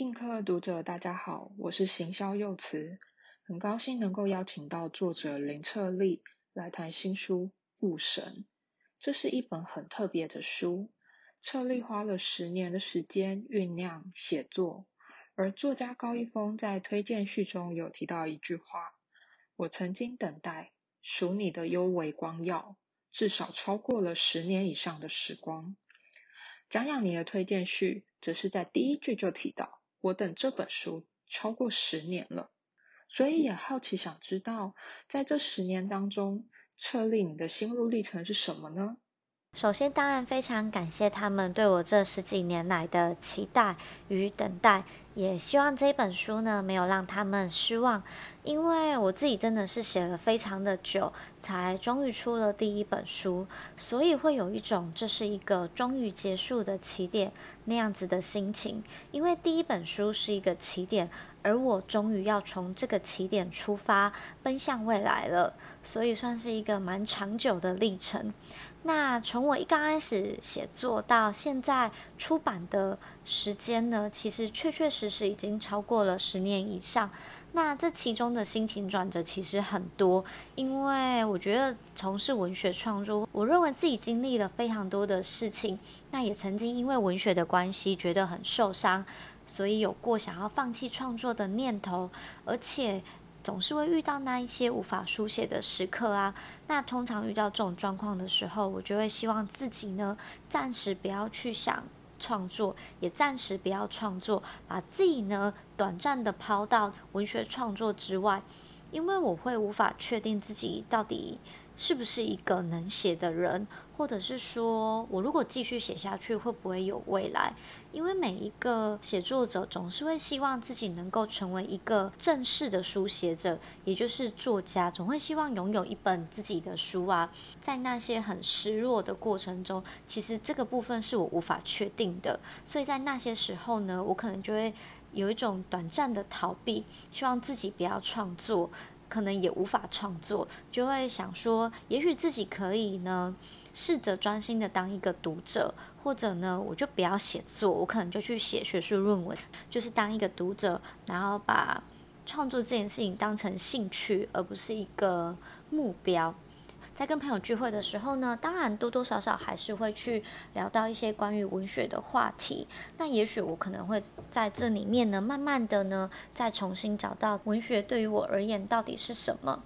映客读者大家好，我是行销幼词，很高兴能够邀请到作者林澈丽来谈新书《父神》。这是一本很特别的书，澈丽花了十年的时间酝酿写作，而作家高一峰在推荐序中有提到一句话：“我曾经等待数你的幽微光耀，至少超过了十年以上的时光。”蒋养妮的推荐序则是在第一句就提到。我等这本书超过十年了，所以也好奇想知道，在这十年当中，策立你的心路历程是什么呢？首先，当然非常感谢他们对我这十几年来的期待与等待，也希望这本书呢没有让他们失望。因为我自己真的是写了非常的久，才终于出了第一本书，所以会有一种这是一个终于结束的起点那样子的心情。因为第一本书是一个起点，而我终于要从这个起点出发，奔向未来了，所以算是一个蛮长久的历程。那从我一刚开始写作到现在出版的时间呢，其实确确实实已经超过了十年以上。那这其中的心情转折其实很多，因为我觉得从事文学创作，我认为自己经历了非常多的事情。那也曾经因为文学的关系觉得很受伤，所以有过想要放弃创作的念头，而且总是会遇到那一些无法书写的时刻啊。那通常遇到这种状况的时候，我就会希望自己呢，暂时不要去想。创作也暂时不要创作，把自己呢短暂的抛到文学创作之外，因为我会无法确定自己到底是不是一个能写的人。或者是说，我如果继续写下去，会不会有未来？因为每一个写作者总是会希望自己能够成为一个正式的书写者，也就是作家，总会希望拥有一本自己的书啊。在那些很失落的过程中，其实这个部分是我无法确定的，所以在那些时候呢，我可能就会有一种短暂的逃避，希望自己不要创作，可能也无法创作，就会想说，也许自己可以呢。试着专心的当一个读者，或者呢，我就不要写作，我可能就去写学术论文，就是当一个读者，然后把创作这件事情当成兴趣，而不是一个目标。在跟朋友聚会的时候呢，当然多多少少还是会去聊到一些关于文学的话题。那也许我可能会在这里面呢，慢慢的呢，再重新找到文学对于我而言到底是什么。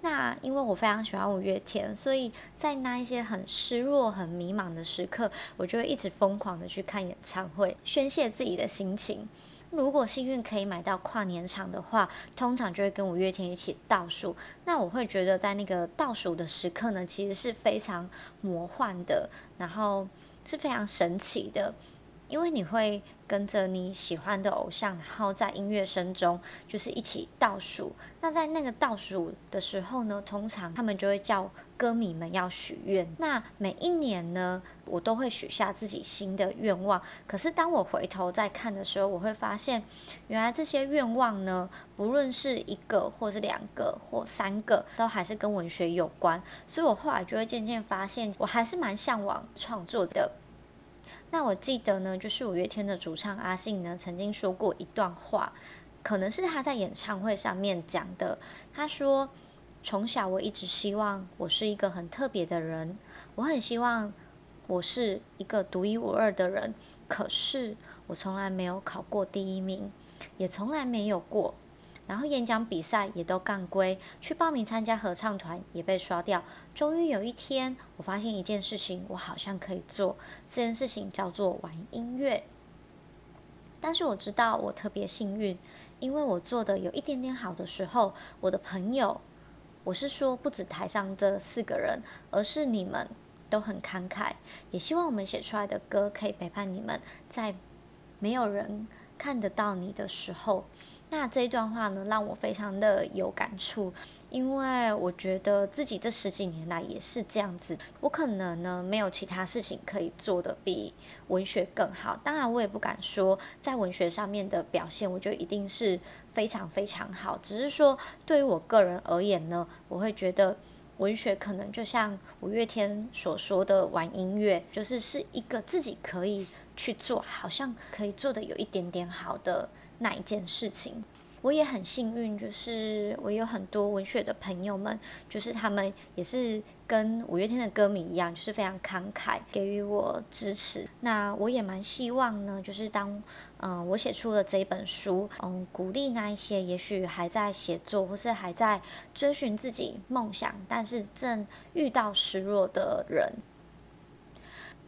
那因为我非常喜欢五月天，所以在那一些很失落、很迷茫的时刻，我就会一直疯狂的去看演唱会，宣泄自己的心情。如果幸运可以买到跨年场的话，通常就会跟五月天一起倒数。那我会觉得在那个倒数的时刻呢，其实是非常魔幻的，然后是非常神奇的。因为你会跟着你喜欢的偶像，然后在音乐声中就是一起倒数。那在那个倒数的时候呢，通常他们就会叫歌迷们要许愿。那每一年呢，我都会许下自己新的愿望。可是当我回头再看的时候，我会发现，原来这些愿望呢，不论是一个或是两个或三个，都还是跟文学有关。所以我后来就会渐渐发现，我还是蛮向往创作的。那我记得呢，就是五月天的主唱阿信呢，曾经说过一段话，可能是他在演唱会上面讲的。他说：“从小我一直希望我是一个很特别的人，我很希望我是一个独一无二的人，可是我从来没有考过第一名，也从来没有过。”然后演讲比赛也都干归，去报名参加合唱团也被刷掉。终于有一天，我发现一件事情，我好像可以做。这件事情叫做玩音乐。但是我知道我特别幸运，因为我做的有一点点好的时候，我的朋友，我是说不止台上这四个人，而是你们都很慷慨，也希望我们写出来的歌可以陪伴你们，在没有人看得到你的时候。那这一段话呢，让我非常的有感触，因为我觉得自己这十几年来也是这样子。我可能呢没有其他事情可以做的比文学更好，当然我也不敢说在文学上面的表现，我就一定是非常非常好。只是说对于我个人而言呢，我会觉得文学可能就像五月天所说的玩音乐，就是是一个自己可以。去做，好像可以做的有一点点好的那一件事情。我也很幸运，就是我有很多文学的朋友们，就是他们也是跟五月天的歌迷一样，就是非常慷慨给予我支持。那我也蛮希望呢，就是当嗯我写出了这一本书，嗯鼓励那一些也许还在写作或是还在追寻自己梦想，但是正遇到失落的人。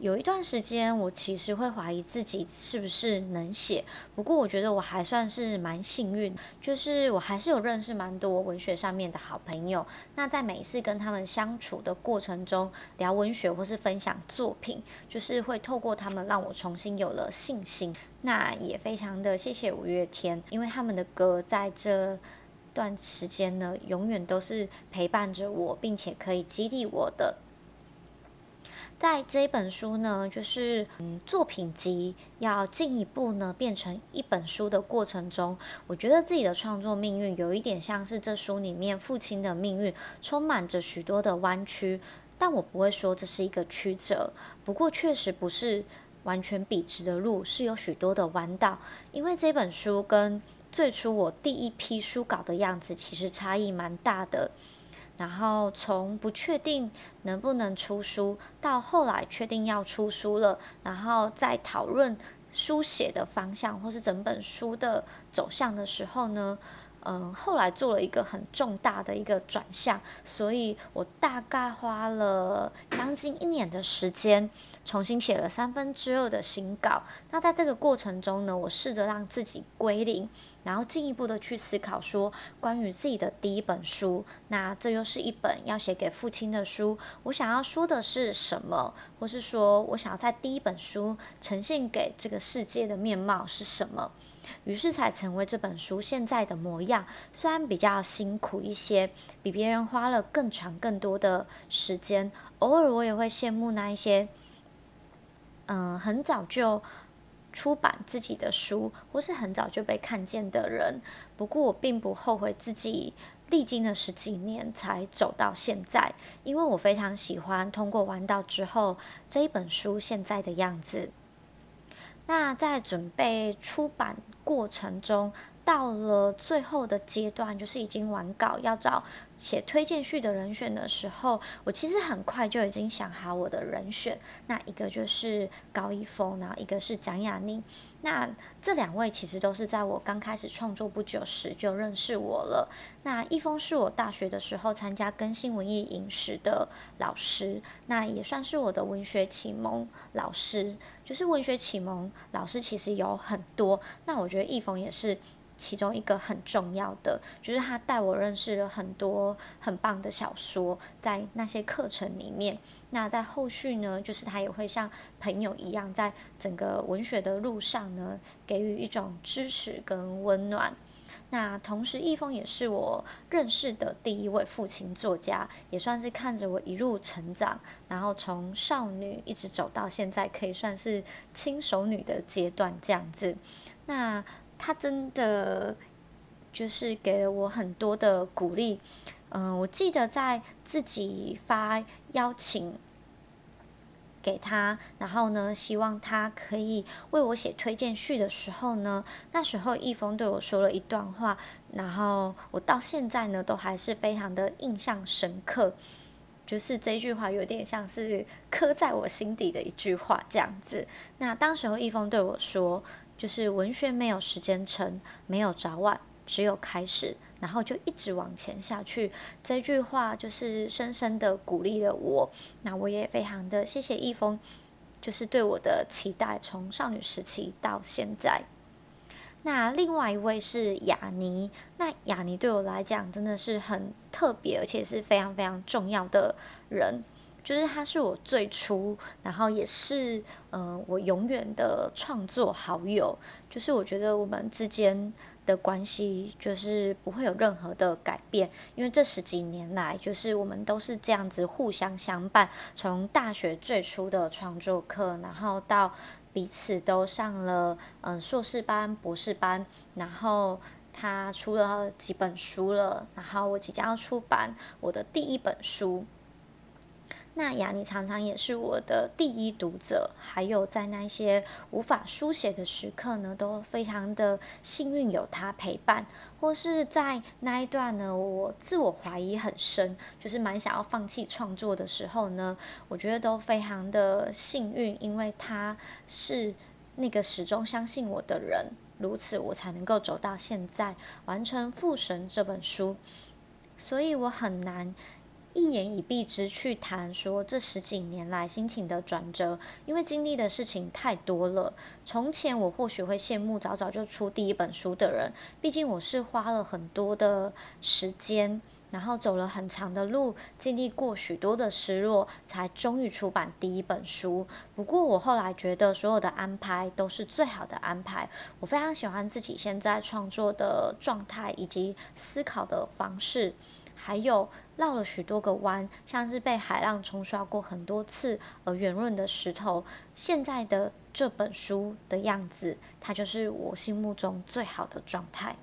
有一段时间，我其实会怀疑自己是不是能写。不过，我觉得我还算是蛮幸运，就是我还是有认识蛮多文学上面的好朋友。那在每一次跟他们相处的过程中，聊文学或是分享作品，就是会透过他们让我重新有了信心。那也非常的谢谢五月天，因为他们的歌在这段时间呢，永远都是陪伴着我，并且可以激励我的。在这一本书呢，就是嗯作品集要进一步呢变成一本书的过程中，我觉得自己的创作命运有一点像是这书里面父亲的命运，充满着许多的弯曲，但我不会说这是一个曲折，不过确实不是完全笔直的路，是有许多的弯道，因为这本书跟最初我第一批书稿的样子其实差异蛮大的。然后从不确定能不能出书，到后来确定要出书了，然后再讨论书写的方向或是整本书的走向的时候呢，嗯，后来做了一个很重大的一个转向，所以我大概花了将近一年的时间。重新写了三分之二的新稿。那在这个过程中呢，我试着让自己归零，然后进一步的去思考说，关于自己的第一本书，那这又是一本要写给父亲的书，我想要说的是什么，或是说我想要在第一本书呈现给这个世界的面貌是什么，于是才成为这本书现在的模样。虽然比较辛苦一些，比别人花了更长更多的时间，偶尔我也会羡慕那一些。嗯，很早就出版自己的书，或是很早就被看见的人。不过我并不后悔自己历经了十几年才走到现在，因为我非常喜欢通过完道之后这一本书现在的样子。那在准备出版过程中。到了最后的阶段，就是已经完稿要找写推荐序的人选的时候，我其实很快就已经想好我的人选。那一个就是高一峰，然后一个是蒋雅妮。那这两位其实都是在我刚开始创作不久时就认识我了。那一峰是我大学的时候参加更新文艺饮食的老师，那也算是我的文学启蒙老师。就是文学启蒙老师其实有很多，那我觉得易峰也是。其中一个很重要的，就是他带我认识了很多很棒的小说，在那些课程里面。那在后续呢，就是他也会像朋友一样，在整个文学的路上呢，给予一种支持跟温暖。那同时，易峰也是我认识的第一位父亲作家，也算是看着我一路成长，然后从少女一直走到现在，可以算是轻熟女的阶段这样子。那。他真的就是给了我很多的鼓励，嗯，我记得在自己发邀请给他，然后呢，希望他可以为我写推荐序的时候呢，那时候易峰对我说了一段话，然后我到现在呢都还是非常的印象深刻，就是这句话有点像是刻在我心底的一句话这样子。那当时候易峰对我说。就是文学没有时间成，没有早晚，只有开始，然后就一直往前下去。这句话就是深深的鼓励了我。那我也非常的谢谢易峰，就是对我的期待，从少女时期到现在。那另外一位是雅尼，那雅尼对我来讲真的是很特别，而且是非常非常重要的人。就是他是我最初，然后也是嗯我永远的创作好友。就是我觉得我们之间的关系就是不会有任何的改变，因为这十几年来，就是我们都是这样子互相相伴。从大学最初的创作课，然后到彼此都上了嗯硕士班、博士班，然后他出了几本书了，然后我即将要出版我的第一本书。那雅尼常常也是我的第一读者，还有在那些无法书写的时刻呢，都非常的幸运有他陪伴，或是在那一段呢，我自我怀疑很深，就是蛮想要放弃创作的时候呢，我觉得都非常的幸运，因为他是那个始终相信我的人，如此我才能够走到现在，完成《父神》这本书，所以我很难。一言以蔽之去谈说这十几年来心情的转折，因为经历的事情太多了。从前我或许会羡慕早早就出第一本书的人，毕竟我是花了很多的时间，然后走了很长的路，经历过许多的失落，才终于出版第一本书。不过我后来觉得所有的安排都是最好的安排。我非常喜欢自己现在创作的状态以及思考的方式。还有绕了许多个弯，像是被海浪冲刷过很多次而圆润的石头。现在的这本书的样子，它就是我心目中最好的状态。